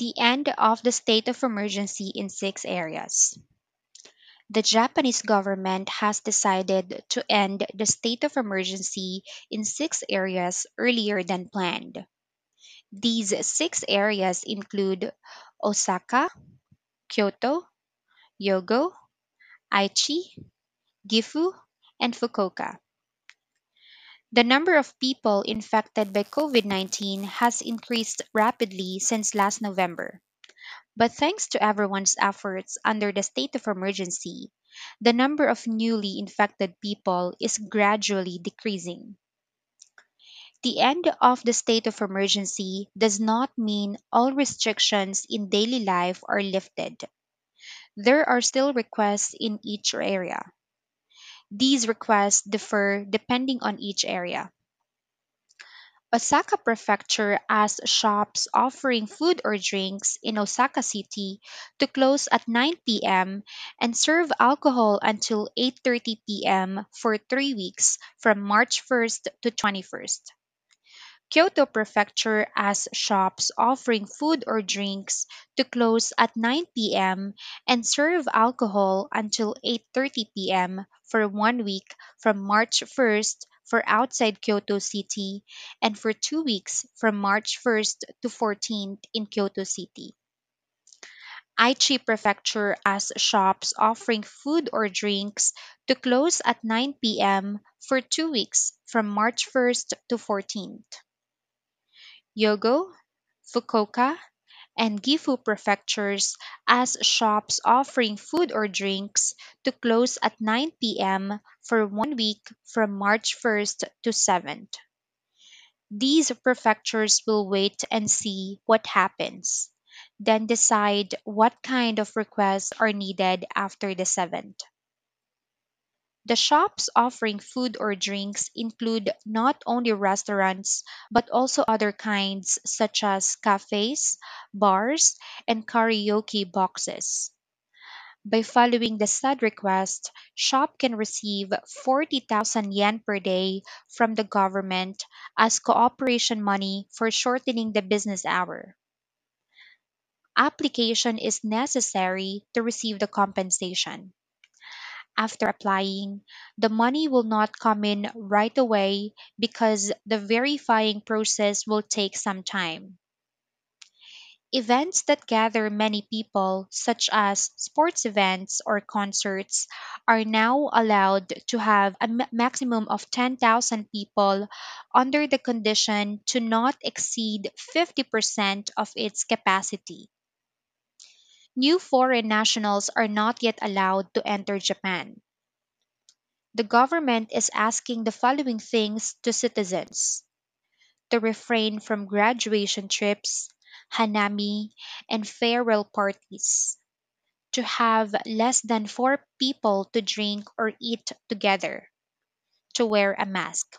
The end of the state of emergency in six areas. The Japanese government has decided to end the state of emergency in six areas earlier than planned. These six areas include Osaka, Kyoto, Hyogo, Aichi, Gifu, and Fukuoka. The number of people infected by COVID 19 has increased rapidly since last November. But thanks to everyone's efforts under the state of emergency, the number of newly infected people is gradually decreasing. The end of the state of emergency does not mean all restrictions in daily life are lifted. There are still requests in each area. These requests differ depending on each area. Osaka Prefecture asked shops offering food or drinks in Osaka City to close at 9 p.m. and serve alcohol until 8:30 p.m. for 3 weeks from March 1st to 21st. Kyoto Prefecture asked shops offering food or drinks to close at 9 p.m. and serve alcohol until 8:30 p.m. for 1 week from March 1st for outside Kyoto City and for 2 weeks from March 1st to 14th in Kyoto City. Aichi Prefecture asked shops offering food or drinks to close at 9 p.m. for 2 weeks from March 1st to 14th. Hyogo, Fukuoka, and Gifu prefectures asked shops offering food or drinks to close at 9 p.m. for one week from March 1st to 7th. These prefectures will wait and see what happens, then decide what kind of requests are needed after the 7th. The shops offering food or drinks include not only restaurants but also other kinds such as cafes, bars, and karaoke boxes. By following the said request, shop can receive 40,000 yen per day from the government as cooperation money for shortening the business hour. Application is necessary to receive the compensation after applying, the money will not come in right away because the verifying process will take some time. Events that gather many people, such as sports events or concerts, are now allowed to have a ma- maximum of 10,000 people under the condition to not exceed 50% of its capacity. New foreign nationals are not yet allowed to enter Japan. The government is asking the following things to citizens to refrain from graduation trips, hanami, and farewell parties, to have less than four people to drink or eat together, to wear a mask.